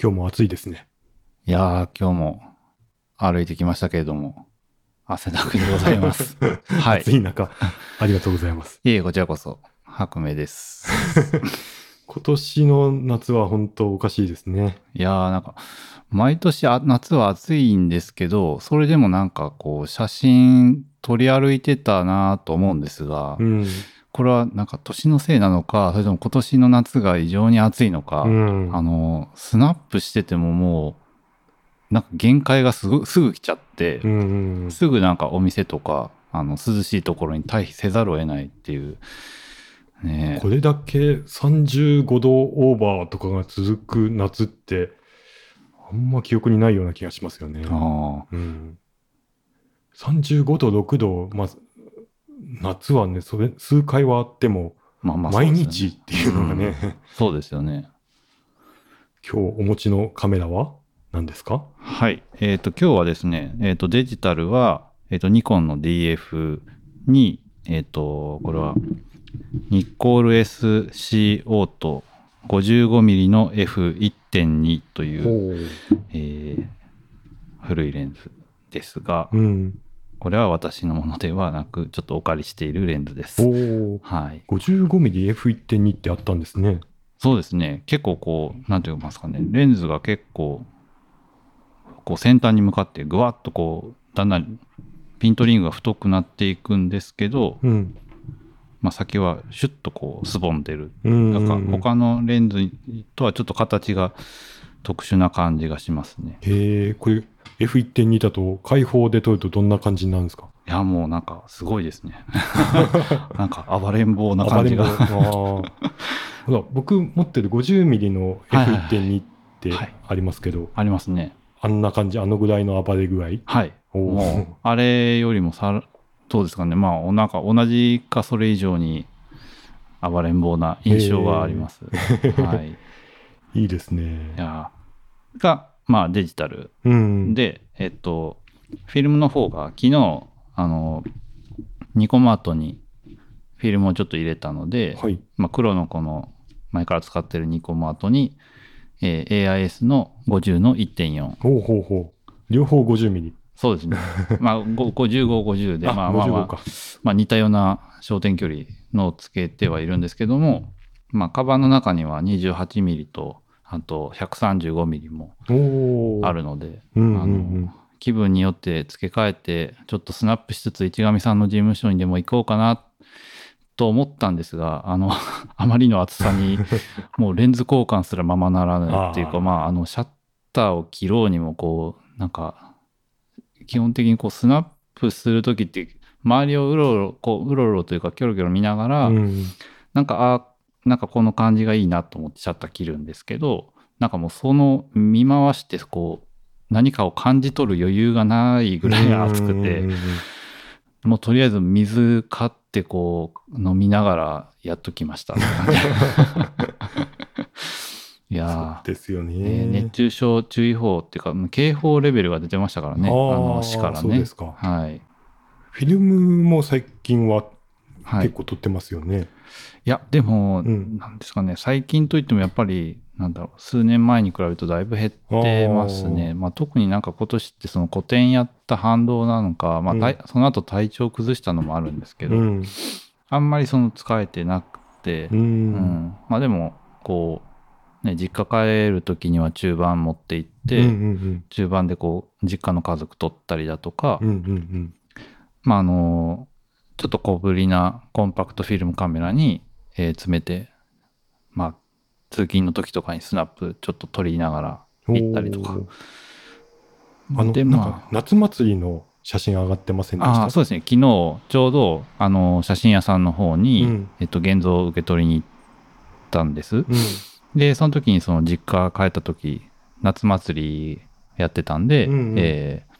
今日も暑いですね。いやー、今日も歩いてきましたけれども、汗だくでございます。はい。暑い中、ありがとうございます。いえ、こちらこそ、白明です。今年の夏は本当おかしいですね。いやー、なんか、毎年あ夏は暑いんですけど、それでもなんかこう、写真撮り歩いてたなと思うんですが、うん。これはなんか年のせいなのか、それとも今年の夏が異常に暑いのか、うん。あの、スナップしててももう、なんか限界がすぐ、すぐ来ちゃって、うんうんすぐなんかお店とか、あの、涼しいところに退避せざるを得ないっていう、ねこれだけ35度オーバーとかが続く夏って、あんま記憶にないような気がしますよね。ああ、うん、35度、6度、まあ、夏はね、それ、数回はあっても、まあまあ毎日っていうのがね、そうですよね。今日お持ちのカメラは何ですか？はい。えっ、と、今日はですね、えっ、と、デジタルは、えっ、と、ニコンの DF に、えっ、と、これは、ニッコール SC オート 55mm の F1.2 という、えー古いレンズですが、うん。これは私のものではなく、ちょっとお借りしているレンズです。おお。はい。55mmF1.2 ってあったんですね。そうですね。結構こう、なんて言いますかね、レンズが結構、こう先端に向かってぐわっとこう、だんだんピントリングが太くなっていくんですけど、うん。まあ先はシュッとこう、すぼんでる。うんなんか他のレンズとはちょっと形が特殊な感じがしますね。へえ、これ F1.2 だと開放で撮るとどんな感じになるんですか？いや、もうなんかすごいですね。なんか暴れん坊な感じが。僕持ってる 50mm のはいはいはい F1.2 ってはいありますけど、ありますね。あんな感じ、あのぐらいの暴れ具合？はい。もう、あれよりもさ、どうですかね。まあ、おなんか同じかそれ以上に暴れん坊な印象があります。はい。いいですねい。やーが、まあ、デジタルうん。で、えっと、フィルムの方が昨日、あの、ニコマートにフィルムをちょっと入れたので、はい。まあ、黒のこの前から使ってるニコマートに、えー AIS の50の1.4。ほうほうほう。両方 50mm。そうですね。まあ、ご55、50で、あ、まあまあま55あか。、まあ似たような焦点距離のをつけてはいるんですけども、まあ、カバンの中には28ミリと、あと135ミリもおお。あ。るので、うんうんうあんの。気分によって付け替えて、ちょっとスナップしつつ市上さんの事務所にでも行こうかなと思ったんですが、あの、あまりの暑さに、もうレンズ交換すらままならないっていうか、まあ、あの、シャッターを切ろうにも、こう、なんか、基本的にこう、スナップするときって、周りをうろうろ、こう、うろうろというか、キョロキョロ見ながら、うんなんか、あなんかこの感じがいいなと思ってシャッター切るんですけど、なんかもうその見回して、こう、何かを感じ取る余裕がないぐらい暑くてもうとりあえず水買ってこう飲みながらやっときました。いやですよー、えー熱ね。中症注意報っていうか、警報レベルが出てましたからね、あの市からねそうです。か。はい。フィルムも最近ははい。結構撮ってますよね。いや、でも、うんなんですかね、最近といってもやっぱり、なんだろう、数年前に比べるとだいぶ減ってますね。まあ、特になんか今年ってその古典やった反動なのか、まあ、たいその後体調崩したのもあるんですけど、うん。あんまりその使えてなくて、ううんん。まあでも、こう、ね、実家帰る時には中盤持って行って、うんうん中盤でこう、実家の家族撮ったりだとか、うん。うんうんまああの、ちょっと小ぶりなコンパクトフィルムカメラに、えー詰めて、まあ、通勤の時とかにスナップちょっと撮りながらうん。行ったりとか。あの、で、なんまか夏祭りの写真上がってませんであ、した？そうですね。昨日、ちょうど、あの、写真屋さんの方に、うんえっと、現像を受け取りに行ったんです。うん。で、その時にその実家帰った時、夏祭りやってたんで、うんうんえー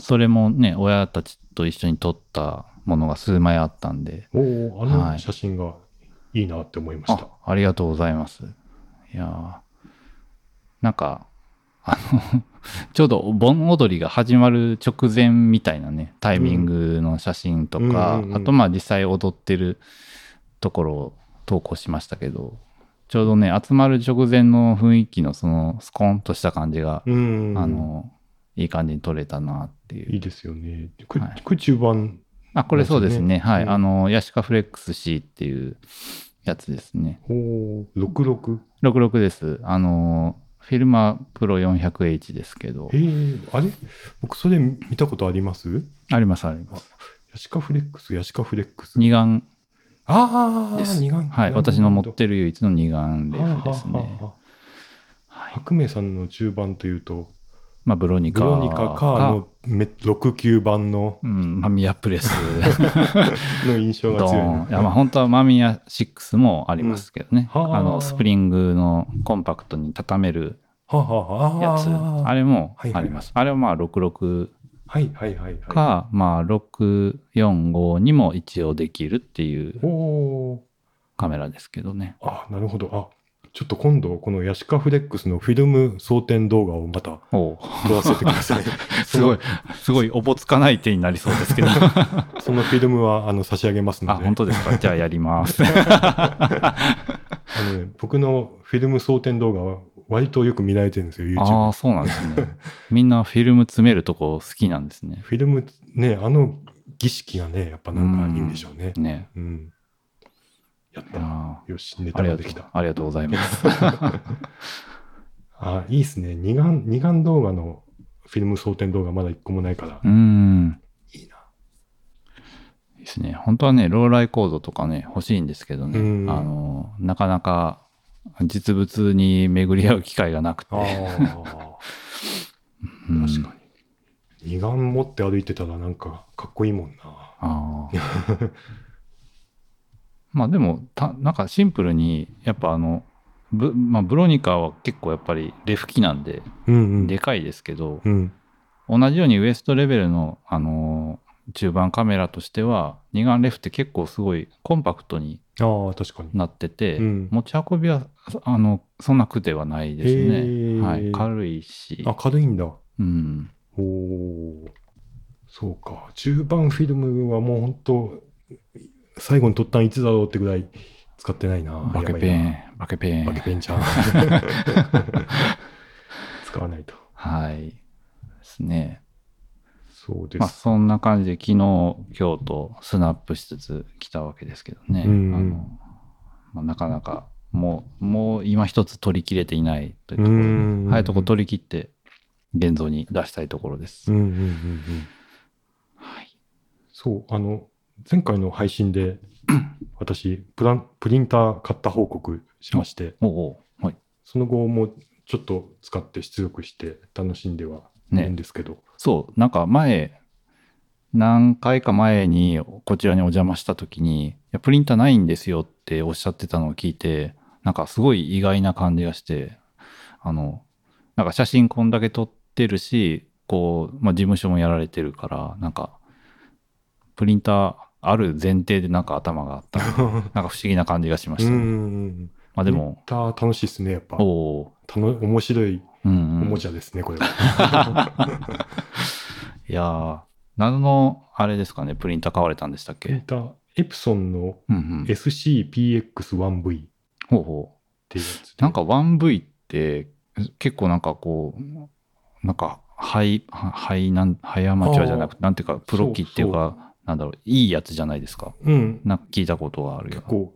それもね、親たちと一緒に撮ったものが数枚あったんで、おお、あはいの写真がいいなって思いましたあ。ありがとうございます。いやーなんか、あの、ちょうど盆踊りが始まる直前みたいなね、タイミングの写真とか、うんうんうんうんあとまあ実際踊ってるところを投稿しましたけど、ちょうどね、集まる直前の雰囲気のそのスコーンとした感じが、うん。あ、の、いい感じに撮れたなっていう。いいですよね。これ、はいこれ中盤。あ、これそうですね。はい。うんあの、ヤシカフレックス C っていうやつですね。おー、66。66です。あの、フィルマプロ 400H ですけどへ。え、あれ？僕それ見たことあります？あります、あります。ヤシカフレックス、ヤシカフレックス。二眼ああ。二眼。はい。私の持ってる唯一の二眼レるフですね。はあは。白明さんの中盤というと、まあ、ブロニカブロニカかのめ69番のうん、マミヤプレス。の印象がド強い。いや、まあ、本当はマミヤ6もありますけどね。うんはああの、スプリングのコンパクトに畳めるやつ。ああれもはいはいはいあります。あれはまあ、66はいはいはいはい。か、まあ、645にも一応できるっていうカメラですけどね。ー。あ、なるほど。あ、ちょっと今度、このヤシカフレックスのフィルム装填動画をまた撮らせてください。すごい、すごいおぼつかない手になりそうですけど。その。フィルムはあの差し上げますのあ、で。本当ですか？じゃあやります。あのね、僕のフィルム装填動画は割とよく見られてるんですよ、あ YouTube あ、。そうなんですね。みんなフィルム詰めるとこ好きなんですね。フィルム、ね、あの儀式がね、やっぱなんかいいんでしょうね。ね。うん。やった。あよし、ネあありがとうタができた。ありがとうございます。あ、いいっすね。二眼、二眼動画のフィルム装填動画まだ一個もないからう、ん。いいな。いいですね。本当はね、ローライコードとかね、欲しいんですけどね。うんあの、なかなか実物に巡り合う機会がなくて。ああ、うん確かに。二眼持って歩いてたらなんかかっこいいもんな。ああ。まあでもた、なんかシンプルに、やっぱあの、ブまあ、ブロニカは結構やっぱりレフ機なんで、うんうん。でかいですけど、うん。同じようにウエストレベルの、あのー中盤カメラとしては、二眼レフって結構すごいコンパクトにああ、確かに。なってて、うん持ち運びは、あの、そんな苦ではないですへね。ーはい。軽いし。あ、軽いんだ。うん。おお。そうか。中盤フィルムはもう本当最後に撮ったんいつだろうってぐらい使ってないな。バケペン、バケペン。バケペンちゃん。使わないと。はい。ですね。そうです。まあ、そんな感じで、昨日、今日とスナップしつつ来たわけですけどね。うんあのまあ、なかなか、もう、もう今一つ取り切れていないというところで、うん早いとこ取り切って、現像に出したいところです。うんうんうんうん。はい。そう、あの、前回の配信で、私プラン、プリンター買った報告しまして、はい。その後もちょっと使って出力して楽しんではいるんですけど、そう、なんか前、何回か前にこちらにお邪魔した時に、いやプリンターないんですよっておっしゃってたのを聞いて、なんかすごい意外な感じがして、あの、なんか写真こんだけ撮ってるし、こう、まあ、事務所もやられてるから、なんか、プリンターある前提でなんか頭があった。なんか不思議な感じがしました、うね。ん。まあでも、プリンター楽しいですね、やっぱ。おおたの面白い。おもちゃですね、これは。いやー、何の、あれですかね、プリンター買われたんでしたっけ？プリンター、エプソンのうんうん。SCPX1V っほうほていうやつで。う。なんか 1V って結構なんかこう、なんかハイ、ハハイなん、ハイアマチュアじゃなくて、なんていうか、プロ機っていうか、なんだろう、いいやつじゃないですか。うん。なんか聞いたことがあるよ結。構、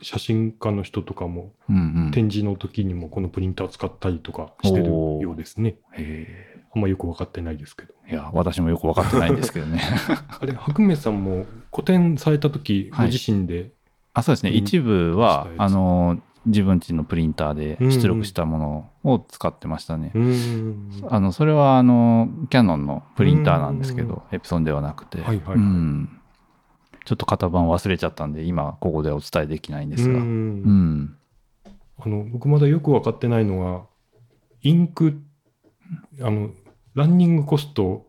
写真家の人とかも、うんうん。展示の時にもこのプリンター使ったりとかしてるようですね。へあんまよく分かってないですけど。え。いや、私もよくわかってないんですけどね。あれ、白明さんも個展された時、ごはい自身で、あ、そうですね。一部はあの、自分ちのプリンターで出力したものを使ってましたね。うーん。あの、それは、あの、キャノンのプリンターなんですけど、エプソンではなくて。はいはいはいうん。ちょっと型番忘れちゃったんで、今、ここでお伝えできないんですが。ううん。んあの僕まだよく分かってないのが、インク、あの、ランニングコスト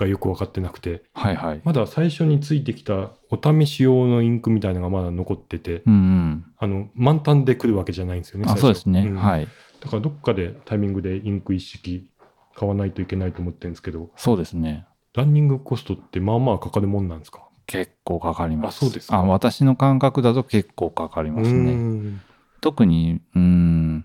がよく分かってなくて、はいはい。まだ最初についてきたお試し用のインクみたいなのがまだ残ってて、うんうん。あの満タンで来るわけじゃないんですよね。あ、そうですね。んはい。だからどっかでタイミングでインク一式買わないといけないと思ってるんですけど、そうですね。ランニングコストってまあまあかかるもんなんですか？結構かかります。あそうですかあ、私の感覚だと結構かかりますね。ん特に、うん、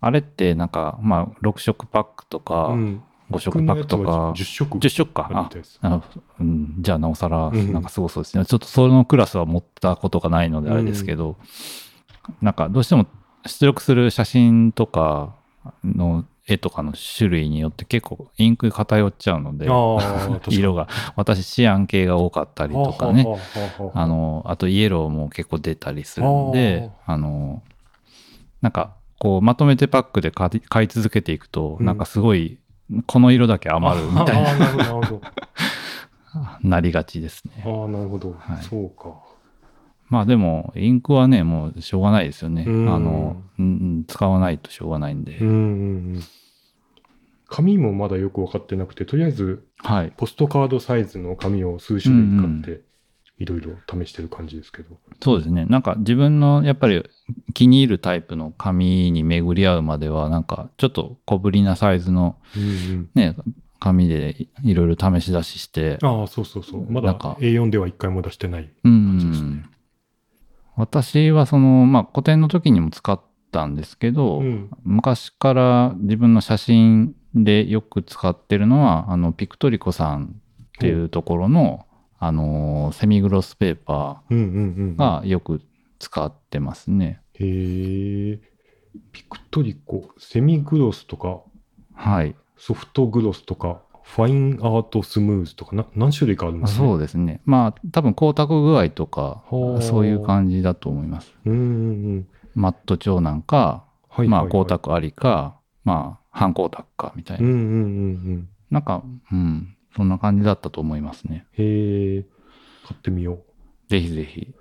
あれってなんか、まあ、6色パックとか、うん。5色パックとか。僕のやつは、10色。10色か。あうん、じゃあなおさら、うん。なんかすごそうですね。ちょっとそのクラスは持ったことがないのであれですけど、なんかどうしても出力する写真とかの絵とかの種類によって結構インク偏っちゃうので、色が、私シアン系が多かったりとかね。はあの、あとイエローも結構出たりするんで、あの、なんか、こう、まとめてパックで買い買い続けていくと、うん。なんかすごい、この色だけ余るみたいああ、なるほど、りがちですね。ああ、なるほど。はいそうか。まあでも、インクはね、もうしょうがないですよね。うんあの、うん使わないとしょうがないんで。うんうんうん。紙もまだよく分かってなくて、とりあえず、はい。ポストカードサイズの紙を数種類買って、いろいろ試してる感じですけど。そうですね。なんか自分のやっぱり気に入るタイプの紙に巡り合うまでは、なんかちょっと小ぶりなサイズのうんね、紙でいろいろ試し出しして、うん。ああ、そうそうそう。まだなんか A4 では一回も出してない。う感じですねん。私はその、まあ古典の時にも使ったんですけど、うん。昔から自分の写真でよく使ってるのは、あの、ピクトリコさんっていうところの、あの、セミグロスペーパうんうんうん。ーがよく使ってますね。へえ。ピクトリコ、セミグロスとか、はい。ソフトグロスとか、ファインアートスムーズとか、な何種類かあるんですね。そうですね。まあ、多分光沢具合とかそういう感じだと思います。うんうんうん。マット調なんか、はい。まあ、はいはい光沢ありか、まあ、半光沢か、みたいな。うんうんうんうん。なんか、うん、そんな感じだったと思いますね。へえ。買ってみよう。ぜひぜひ。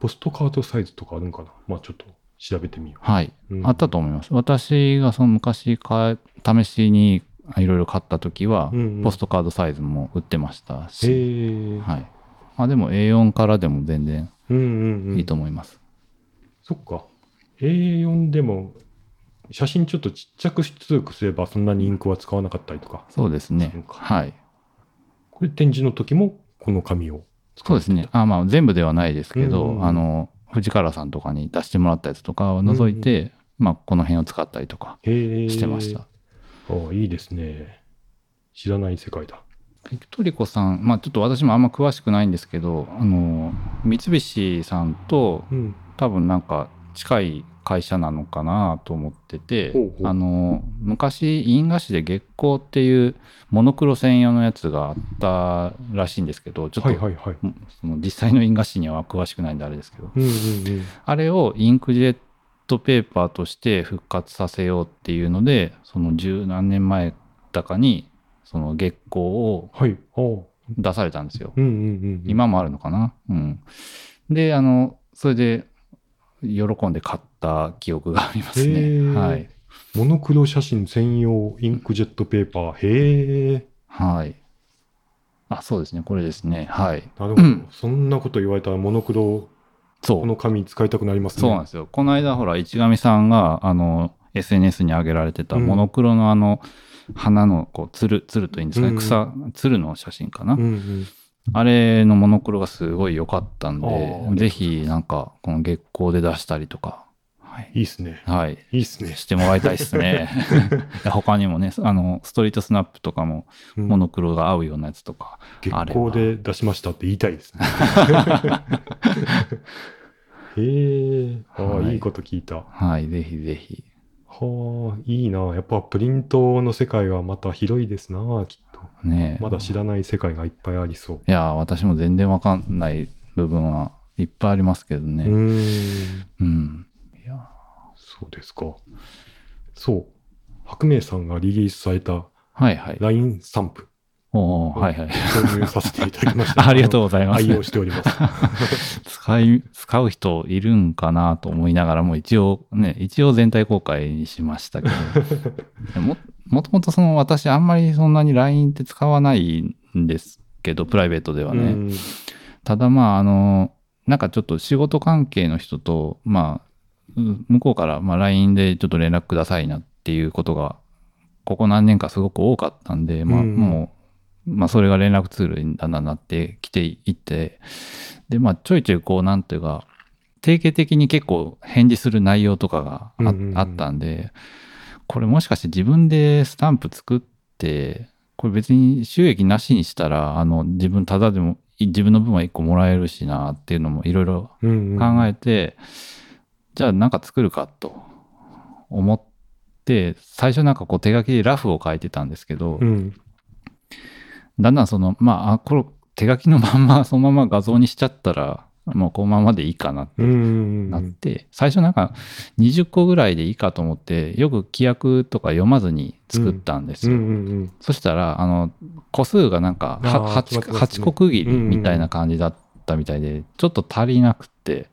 ポストカードサイズとかあるんかな？まあちょっと調べてみよはい。う。うんあったと思います。私がその昔買え、試しにいろいろ買った時は、うんうんポストカードサイズも売ってましたし、へえ。はい。まあでも A4 からでも全然うんうんうん。いいと思います。そっか。A4 でも、写真ちょっとちっちゃく出力すればそんなにインクは使わなかったりとか。そうですねはい。これ展示の時もこの紙を使そうですね。あまあ全部ではないですけど、うんうんうんあの、藤原さんとかに出してもらったやつとかを除いて、まあこの辺を使ったりとか。してました。ああ、いいですね。知らない世界だ。ビクトリコさん、まあちょっと私もあんま詳しくないんですけど、あの、三菱さんとうん。多分なんか近い会社なのかなと思ってて、あの、昔、印画紙で月光っていうモノクロ専用のやつがあったらしいんですけど、ちょっと、はいはいはい。その実際の印画紙には詳しくないんであれですけど、うんうんうん。あれをインクジェットペーパーとして復活させようっていうので、その十何年前だかに、その月光を。出されたんですよ。うんうんうん。今もあるのかな？うん。で、あの、それで、喜んで買った記憶がありますね。はい。モノクロ写真専用インクジェットペーパー。へえ。はい。あ、そうですね。これですね。はい。なるほど。うん そんなこと言われたらモノクロ、そう。この紙使いたくなりますね。そうなんですよ。この間、ほら、市上さんが、あの、SNS に上げられてたうんモノクロのあの、花の、こう、つる、つるといいんですかね。うん草、つるの写真かな。うんうん。あれのモノクロがすごい良かったんあでー、ぜひ、なんか、この月光で出したりとか、はい。いいっすね。はい。いいっすね。してもらいたいですね。他にもね、あの、ストリートスナップとかも、うんモノクロが合うようなやつとか。月あれば光で出しましたって言いたいですね。へえ。ああ、はいいいこと聞いた。はい、ぜひぜひ。はあ、いいな。やっぱプリントの世界はまた広いですな、きっと。ねえまだ知らない世界がいっぱいありそう。いや、私も全然わかんない部分はいっぱいありますけどうね。ーん。うん。そうですか。そう。白明さんがリリースされたはいはい。LINE スタンプ、おーはいはい。購入させていただきました。ありがとうございます愛用しております。使い、使う人いるんかなと思いながらも、一応ね、一応全体公開にしましたけど。も、もともとその私あんまりそんなに LINE って使わないんですけど、プライベートではね。うんただまあ、あの、なんかちょっと仕事関係の人と、まあ、う向こうからまあ LINE でちょっと連絡くださいなっていうことが、ここ何年かすごく多かったんで、まあ、うん。もう、まあ、それが連絡ツールにだんだんなってきていって、で、まあ、ちょいちょいこう、なんていうか、定型的に結構返事する内容とかがあ,、ったんで、これもしかして自分でスタンプ作って、これ別に収益なしにしたら、あの、自分ただでも、い自分の分は1個もらえるしなっていうのもいろいろうんうん。考えて、じゃあなんか作るかと思って、最初なんかこう手書きでラフを書いてたんですけど、うん。だんだんその、まあ、あこれ手書きのまんま、そのまま画像にしちゃったら、もうこのままでいいかなってなって、最初なんか20個ぐらいでいいかと思って、よく規約とか読まずに作ったんですよ。そしたら、あの、個数がなんかあーは決まって 8, ますね。8個区切りみたいな感じだったみたいで、ちょっと足りなくて、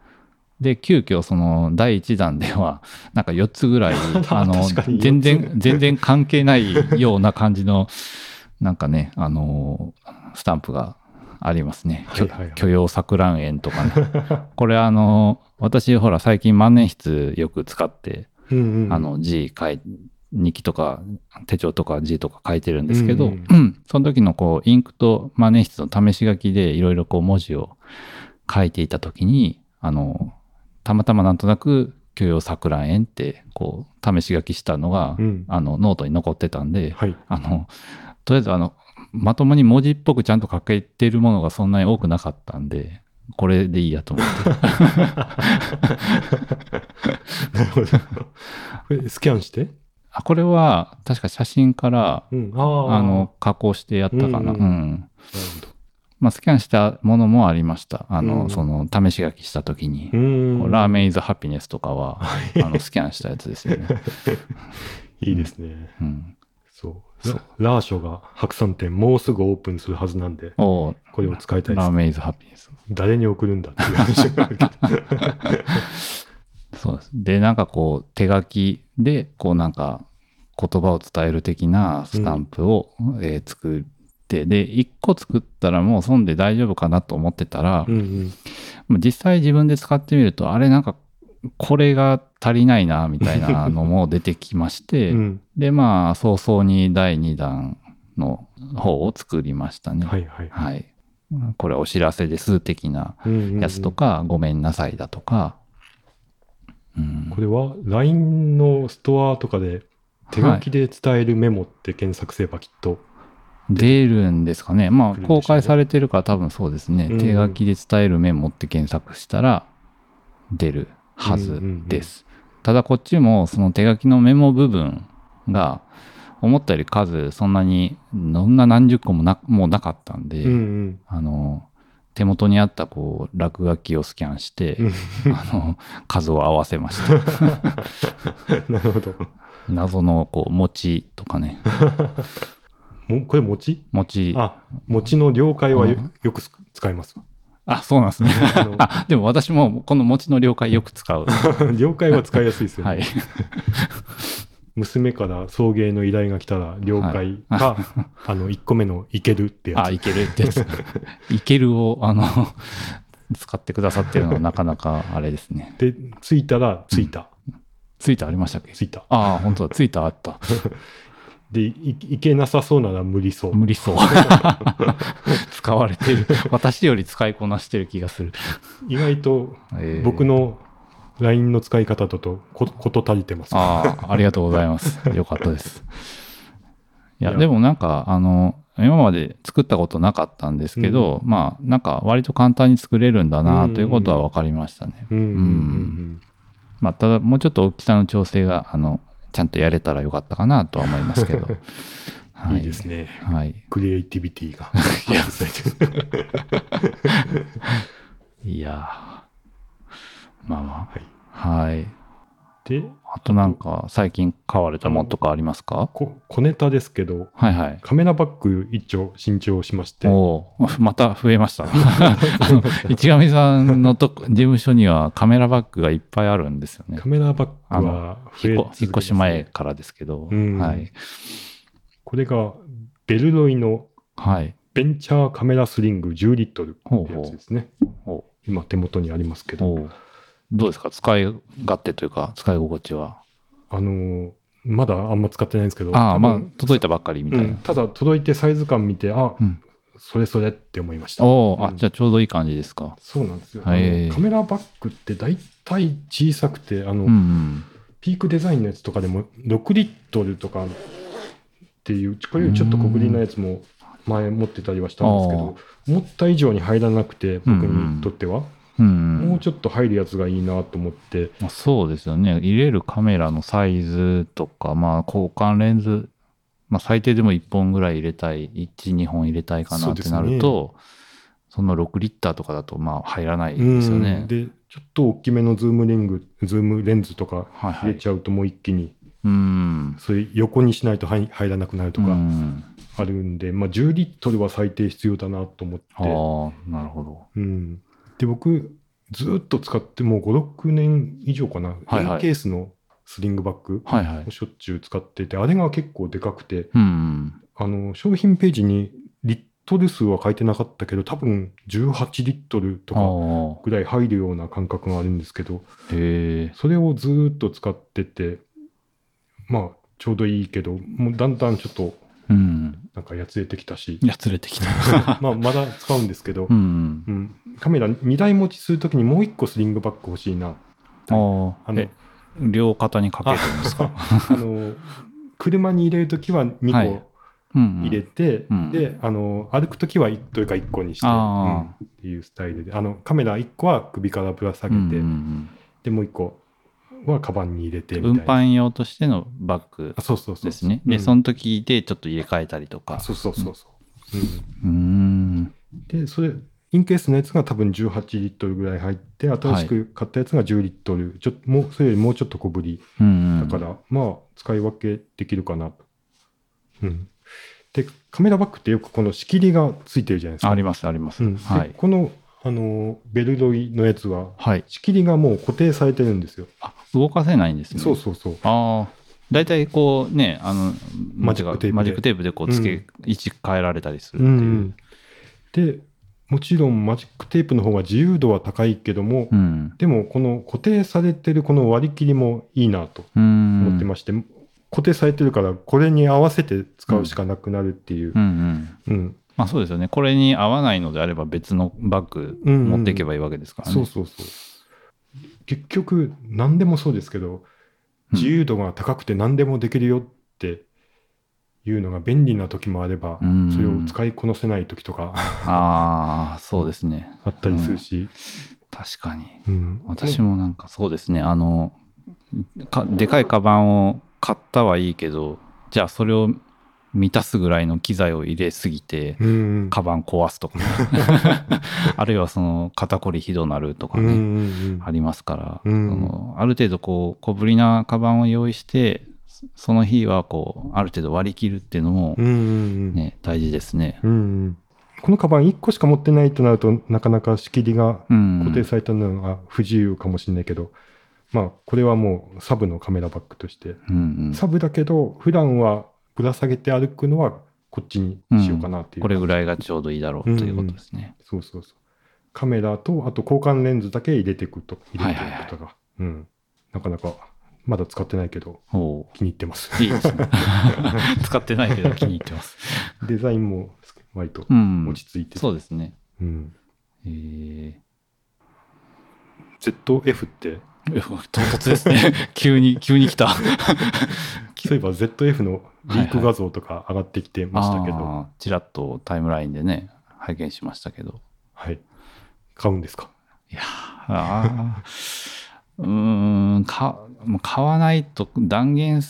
で、急遽その第1弾では、なんか4つぐらい、あの全4然、全然関係ないような感じの、なんかね、あの、スタンプがありますね。はいはいはい許容錯乱円とかね。これあの、私ほら最近万年筆よく使って、うんうん。あの字書い日記とか手帳とか字とか書いてるんですけど、うんうんその時のこうインクと万年筆の試し書きでいろいろこう文字を書いていた時にあのたまたまなんとなく許容錯乱円ってこう試し書きしたのが、うんあのノートに残ってたんで、はい。あのとりあえずあのまともに文字っぽくちゃんと書けてるものがそんなに多くなかったんでこれでいいやと思ってなるほど。これスキャンして？あこれは確か写真からうん。あの、加工してやったかな。うんうん。なるほど。まあ、スキャンしたものもありました。あの、うんその、試し書きした時に。うん。ラーメンイズハピネスとかは、あの、スキャンしたやつですよね。いいですね。うん。そう。ララーショが白山店もうすぐオープンするはずなんで、おこれを使いたいです。ラーメンイズハピネス。誰に送るんだっていう話があるけど。そうです。で、なんかこう、手書きで、こうなんか、言葉を伝える的なスタンプを、えー作って、で、1個作ったらもう損で大丈夫かなと思ってたら、うんうん。まあ実際自分で使ってみると、あれなんか、これが足りないな、みたいな のも出てきまして、うん。で、まあ、早々に第2弾の方を作りましたね。はいはい。はい。これお知らせです的なうんうんうんやつとか、ごめんなさいだとか。うんこれは LINE のストアとかで手書きで伝えるメモって検索すればきっと。出るんですかね。まあ、公開されてるから多分そうですね。うん手書きで伝えるメモって検索したら出るはずです。ただこっちもその手書きのメモ部分が思ったより数そんなに、そんな何十個もなもうなかったんで、うんうん。あの、手元にあったこう落書きをスキャンして、うんあの、数を合わせました。なるほど。謎のこう餅とかね、もこれ餅？餅。ああ、餅の了解はようんよく使います。そうなんですね。あでも私もこの餅の了解よく使う。了解は使いやすいですよね。はい。娘から送迎の依頼が来たら了解か、あの、1個目のいけるってやあ、つ。いけるってやつ。いけるを、あの、使ってくださってるのはなかなかあれですね。で、着いたら着いた。ツイッターありましたっけ？着いた。ああ、本当だ。ツイッターあった。で、いいけなさそうなら無理そう。無理そう。使われてる。私より使いこなしてる気がする。意外とえー僕の LINE の使い方だとここと足りてます。ああ、ありがとうございます。よかったです。いや、でもなんか、あの、今まで作ったことなかったんですけど、まあ、なんか割と簡単に作れるんだなということは分かりましたね。うんうんうんまあ、ただ、もうちょっと大きさの調整が、あの、ちゃんとやれたらよかったかなとは思いますけど。う んはいいですね。はい。クリエイティビティが。いや いやーまあまはいあ。はい。で、あとなんか、最近買われたものとかありますか？こ小ネタですけど、はいはい。カメラバッグ一丁新調しまして、おまた増えました。市 上さんのとこ事務所にはカメラバッグがいっぱいあるんですよねカ。メラバッあグはの増え引っ越引っ越し前続からですけど、うんはい。これがベルロイのはい。ベンチャーカメラスリング10リットルってやつですね。お今手元にありますけど、どうですか？使い勝手というか、使い心地は。あのーまだあんま使ってないんですけど、ああ、まあ、届いたばっかりみたいな。うんただ届いてサイズ感見て、あ、うんそれそれって思いました。おお、あ、うんじゃあちょうどいい感じですか。そうなんですよ。カメラバッグって大体小さくて、あの、うんうん。ピークデザインのやつとかでも6リットルとかっていう、これよりちょっと小ぶりのやつも前持ってたりはしたんですけど、思った以上に入らなくて、僕にとっては。うんうんもうちょっと入るやつがいいなと思って、まあそうですよね。入れるカメラのサイズとか、まあ交換レンズ、まあ最低でも1本ぐらい入れたい、1、2本入れたいかなってなると、その6リッターとかだとまあ入らないですよねうん。で、ちょっと大きめのズームレング、ズームレンズとかはいはい。入れちゃうともう一気に、うん。それ横にしないと入入らなくなるとうかんあるんで、まあ10リットルは最低必要だなと思って、ああ、なるほど。うん、で、僕、ずっと使ってもう5、6年以上かな、はいはいケースのスリングバッグはいはいを。しょっちゅう使ってて、あれが結構でかくて、うん。あの商品ページにリットル数は書いてなかったけど、多分18リットルとあかあ。ぐらい入るような感覚があるんですけど。それをずーっと使ってて、まあ、ちょうどいいけど、もうだんだんちょっとうん。なんかやつれてきたし、やつれてきた。まあ、まだ使うんですけどう、ん。うん、カメラ2台持ちするときにもう1個スリングバッグ欲しいな。あ。のえ、両肩にかけるんですか？あの車に入れるときははい2個うん。入れて、うんであの歩くときは1というか1個にして、あうんっていうスタイルであのカメラ1個は首からぶら下げて、うんうんでもう1個はカバンに入れてうん運みたいな。搬用としてのバッグあそうそうそうですね。で、うんその時でちょっと入れ替えたりとか。そうそうそうそう、うん。でそれインケースのやつが多分18リットルぐらい入って新しく買ったやつが10リットル、ちょっともうそれよりもうちょっと小ぶりうんうん。だから、まあ使い分けできるかなと、うん、でカメラバッグってよくこの仕切りがついてるじゃないですかあります、あります。うんではい。このあの Bellroy のやつははい。仕切りがもう固定されてるんですよ、あ、動かせないんですね。そうそうそうああ。大体こうね、あの、マジックテープでマジックテープでこうつけ、うん位置変えられたりするうっていう。んでもちろんマジックテープの方が自由度は高いけども、うん。でもこの固定されてるこの割り切りもいいなとうん。思ってまして、固定されてるからこれに合わせて使うしかなくなるっていうう、んうん。うんまあそうですよね。これに合わないのであれば別のバッグうんうん持っていけばいいわけですからね。そうそうそう結局何でもそうですけど自由度が高くて何でもできるよっていうのが便利な時もあれば、うんそれを使いこなせない時とかああ、そうですね。あったりするし、確かに。うん私もなんかそうですね。あの、かでかいカバンを買ったはいいけど、じゃあそれを満たすぐらいの機材を入れすぎて、うんカバン壊すとか、あるいはその肩こりひどなるとかうんうね、ん。ありますから、うん。そのある程度こう小ぶりなカバンを用意して、その日はこうある程度割り切るっていうのもうんうんうん。ね、大事ですね。うんうん。このカバン1個しか持ってないとなるとなかなか仕切りがうん、固定されたのが不自由かもしれないけど、まあこれはもうサブのカメラバッグとして。うんうん。サブだけど普段はぶら下げて歩くのはこっちにしようかなっていう、これぐらいがちょうどいいだろうということですね。そうそうそうカメラとあと交換レンズだけ入れていくと入れていはいはいくことが、うんなかなかまだ使ってないけど気に入ってますいいですね。使ってないけど気に入ってます。デザインも割とうん。落ち着いて、そうですね。うんえ ZF って？ー、唐突ですね。急に、急に来た。そういえば ZF のリーク画像とか上がってきてましたけど、はいあーちらっとタイムラインでね、拝見しましたけど。買うんですか？いやーあーうーん、か、買わないと断言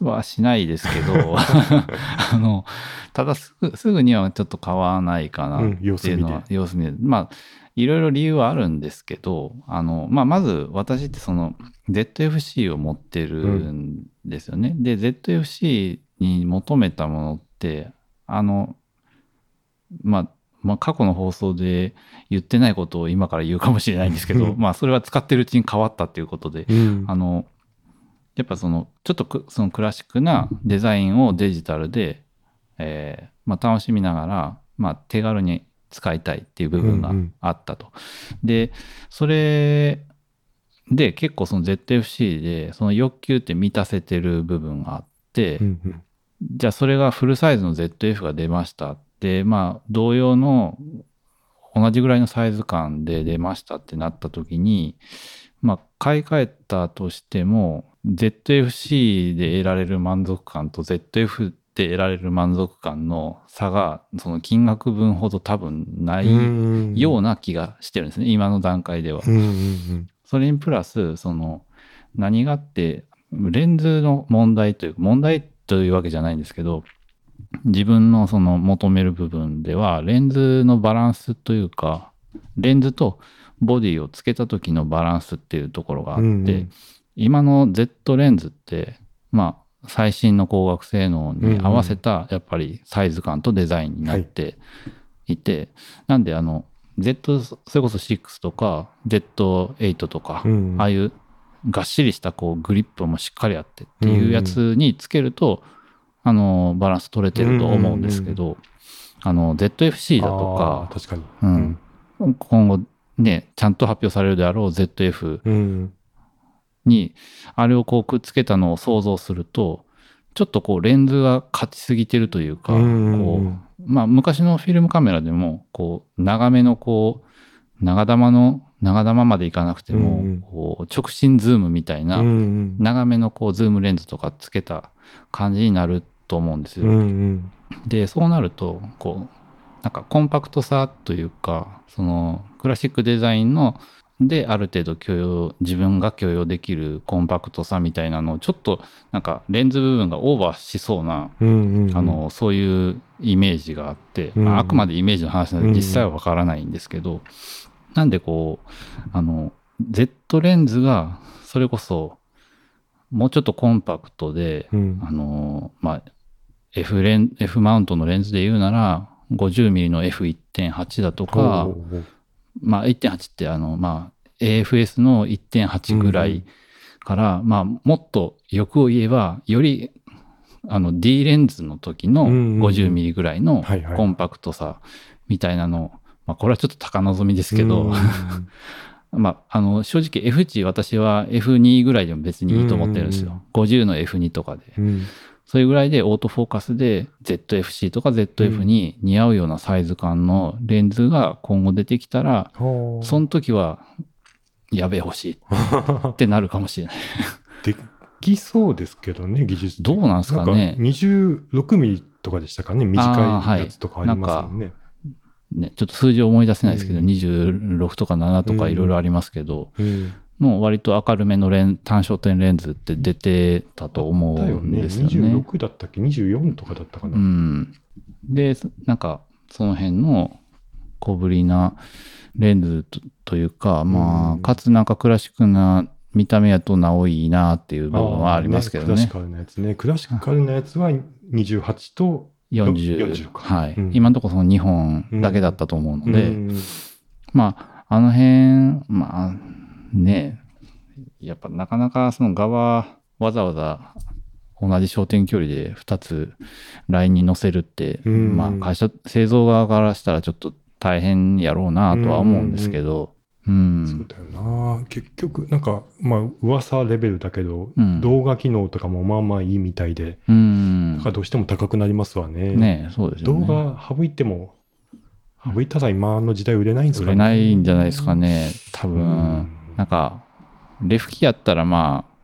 はしないですけど、あの、ただすぐ、すぐにはちょっと買わないかなうんっていうのは、様子見で。まあ、いろいろ理由はあるんですけど、あの、まあ、まず私ってその ZFC を持ってるんですよね。で、ZFC に求めたものって、あの、まあ、まあ、過去の放送で言ってないことを今から言うかもしれないんですけど、うん。まあ、それは使ってるうちに変わったっていうことで、うん。あの、やっぱその、ちょっとくそのクラシックなデザインをデジタルで、えーまあ、楽しみながら、まあ、手軽に使いたいっていう部分がうんうんあったと。で、それで結構その ZFC でその欲求って満たせてる部分があって、うんうんじゃあそれがフルサイズの ZF が出ましたっで、まあ、同様の同じぐらいのサイズ感で出ましたってなった時に、まあ、買い替えたとしても、ZFC で得られる満足感と ZF で得られる満足感の差が、その金額分ほど多分ないような気がしてるんですね、今の段階では。それにプラス、その、何があって、レンズの問題というか、問題というわけじゃないんですけど、自分のその求める部分では、レンズのバランスというか、レンズとボディをつけた時のバランスっていうところがあって、うんうん。今の Z レンズって、まあ、最新の光学性能に合わせた、やっぱりサイズ感とデザインになってい。て、なんで、あの、Z、それこそ6とか、Z8 とか、うんうん。ああいうがっしりしたこうグリップもしっかりあってっていうやつにつけると、あの、バランス取れてると思うんですけど、あの、ZFC だとか、あー確かに。うん、今後ね、ちゃんと発表されるであろう ZF うん。に、あれをこうくっつけたのを想像すると、ちょっとこうレンズが勝ちすぎてるというか、うんこう、まあ昔のフィルムカメラでも、こう、長めのこう、長玉の、長玉までいかなくても、こう、直進ズームみたいな、長めのこう、ズームレンズとかつけた感じになると思うんですよ。で、そうなると、こう、なんかコンパクトさというか、そのクラシックデザインのである程度許容、自分が許容できるコンパクトさみたいなのをちょっとなんかレンズ部分がオーバーしそうな、うんうんあの、そういうイメージがあって、うんまああくまでイメージの話なのうんで実際はわからないんですけど、なんでこう、あの、Z レンズがそれこそもうちょっとコンパクトで、うん。あのーまあ、F レン、F マウントのレンズで言うなら、50mm の F1.8 だとかまあ、1.8ってあの、まあ、AFS の1.8ぐらいから、まあ、もっと欲を言えば、より、あの、D レンズの時のうんうんうん。50mm ぐらいのコンパクトさみたいなの、まあ、これはちょっと高望みですけど、うん まあ、あの、正直 F 値私は F2 ぐらいでも別にいいと思ってるんですよ。50の F2 とかで。うんそれぐらいでオートフォーカスで ZFC とか ZF に似合うようなサイズ感のレンズが今後出てきたら、はあその時は、やべえ欲しいって なるかもしれない。できそうですけどね、技術どうなんすかね。なんか26ミリとかでしたかね、短いやつとかありますもんね。ね、ちょっと数字思い出せないですけど、うん。26とか7とかいろいろありますけど、うんもう割と明るめのレン単焦点レンズって出てたと思うんだよね。ですよね。26だったっけ ?24 とかだったかな。うん。で、なんか、その辺の小ぶりなレンズとというか、まあ、うんかつなんかクラシックな見た目やとなおいいなっていう部分はありますけどねクラシ。カルなやつね。クラシカルなやつは28と40。40かはい。うん今のところその2本だけだったと思うので、うんまあ、あの辺、まあ、ね、やっぱなかなかその側、わざわざ同じ焦点距離で2つラインに乗せるって、うんまあ会社、製造側からしたらちょっと大変やろうなとは思うんですけど、うん。そうだよな。結局、なんか、まあ、噂レベルだけど、うん動画機能とかもまあまあいいみたいで、うんなんかどうしても高くなりますわね。ねそうですよ動ね。画省いても、省いたら今の時代売れないんですかね。売れないんじゃないですかね。多分、うんなんか、レフ機やったらまあ、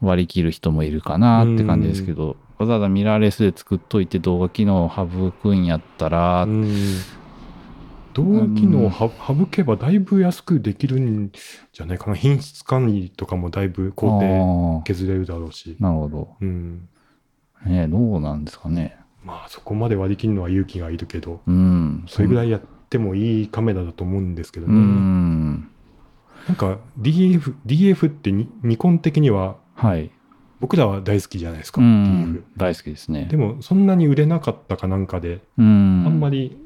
割り切る人もいるかなって感じですけど、わざわざミラーレスで作っといて動画機能を省くんやったら、うん動画機能をは省けばだいぶ安くできるんじゃないかな。品質管理とかもだいぶ工程削れるだろうし。なるほど。うん。ねどうなんですかね。まあそこまで割り切るのは勇気がいるけど、うん。い。それぐらいやってもいいカメラだと思うんですけどうね。ん。なんか DF、DF ってニニコン的にははい。僕らは大好きじゃないですか、うん。大好きですねで。もそんなに売れなかったかなんかで、うん。あんまり、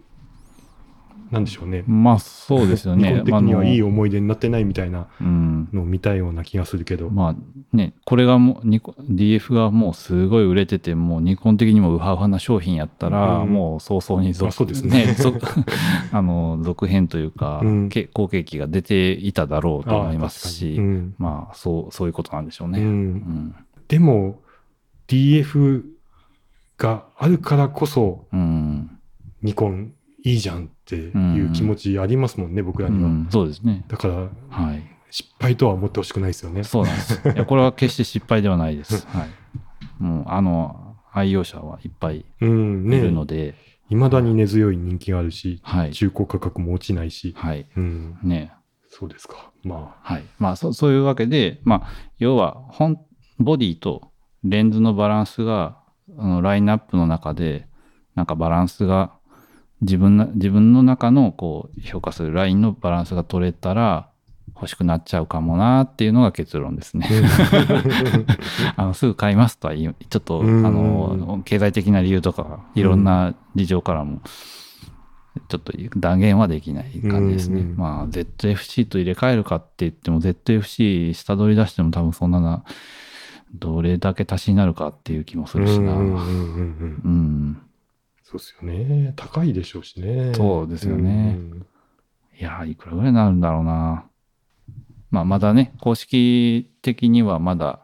なんでしょうね。まあ、そうですよね。ニコン的にはいい思い出になってないみたいなうん。のを見たような気がするけど。まあね、これがもう DF がもうすごい売れてて、もうニコン的にもウハウハな商品やったら、うんもう早々に続あそうですね続 あの、続編というか、うんけ後継機が出ていただろうと思いますあし、確かにうんまあ、そう、そういうことなんでしょううね。うんんでも DF があるからこそうん。ニコンいいじゃんっていう気持ちありますもんね、僕らには。うん、そうですね。だから、はい。失敗とは思ってほしくないですよね。そうなんです。いや、これは決して失敗ではないです。はい。もう、あの、愛用者はいっぱいうん、いねるので、いまだに根強い人気があるし、はい。中古価格も落ちないし、はい。うん、ね。そうですか。まはい。まあ、そそういうわけで、まあ、要は、本、ボディとレンズのバランスが、あのラインナップの中で、なんかバランスが、自分な自分の中のこう評価するラインのバランスが取れたら欲しくなっちゃうかもなっていうのが結論ですね。あのすぐ買いますとは言いちょっとあうんの経済的な理由とかいろんな事情からもちょっと断言はできない感じですね。うんまあ ZFC と入れ替えるかって言っても ZFC 下取り出しても多分そんななどれだけ足しになるかっていう気もすあ。るしな。うんうんうんうんうんそうですよね。高いでしょうしね。そうですよねうんいやーいくらぐらいになるんだろうな。まあまだね公式的にはまだ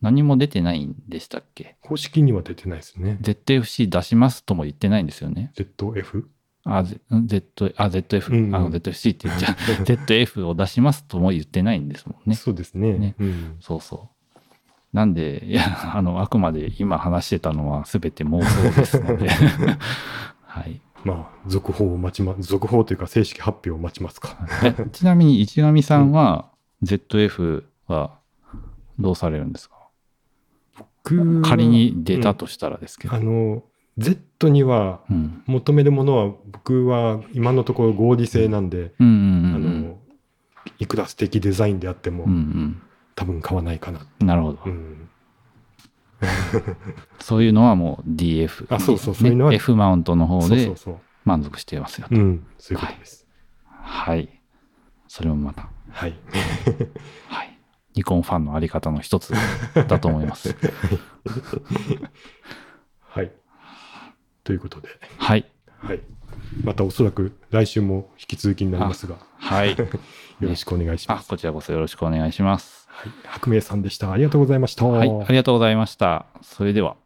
何も出てないんでしたっけ？公式には出てないですね。ZFC 出しますとも言ってないんですよね。ZF? あ、Z、Z あ ZF、うんうんあの ZFC って言っちゃう。ZF を出しますとも言ってないんですもんね。そうですね。ねうんそうそう。なんで、いや、あの、あくまで今話してたのは全て妄想ですので。はい。まあ、続報を待ちま、続報というか正式発表を待ちますか。えちなみに市上さんは ZF はどうされるんですか？仮に出たとしたらですけど。あの、Z にはうん。求めるものは僕は今のところ合理性なんで、いくら素敵デザインであっても、うん。うん多分買わないかな。うん。なるほど。うん。そういうのはもう DF。あそうそうそういうのはね F マウントの方でそうそうそう。満足していますよ。うん。そういうことです。はい。それもまた、はい。はい。ニコンファンのあり方の一つだと思います。はい。ということで、はい。はい。またおそらく来週も引き続きになりますが、はい。よろしくお願いしまあ、す。こちらこそよろしくお願いします。はい。白明さんでした。ありがとうございました。はい。ありがとうございました。それでは。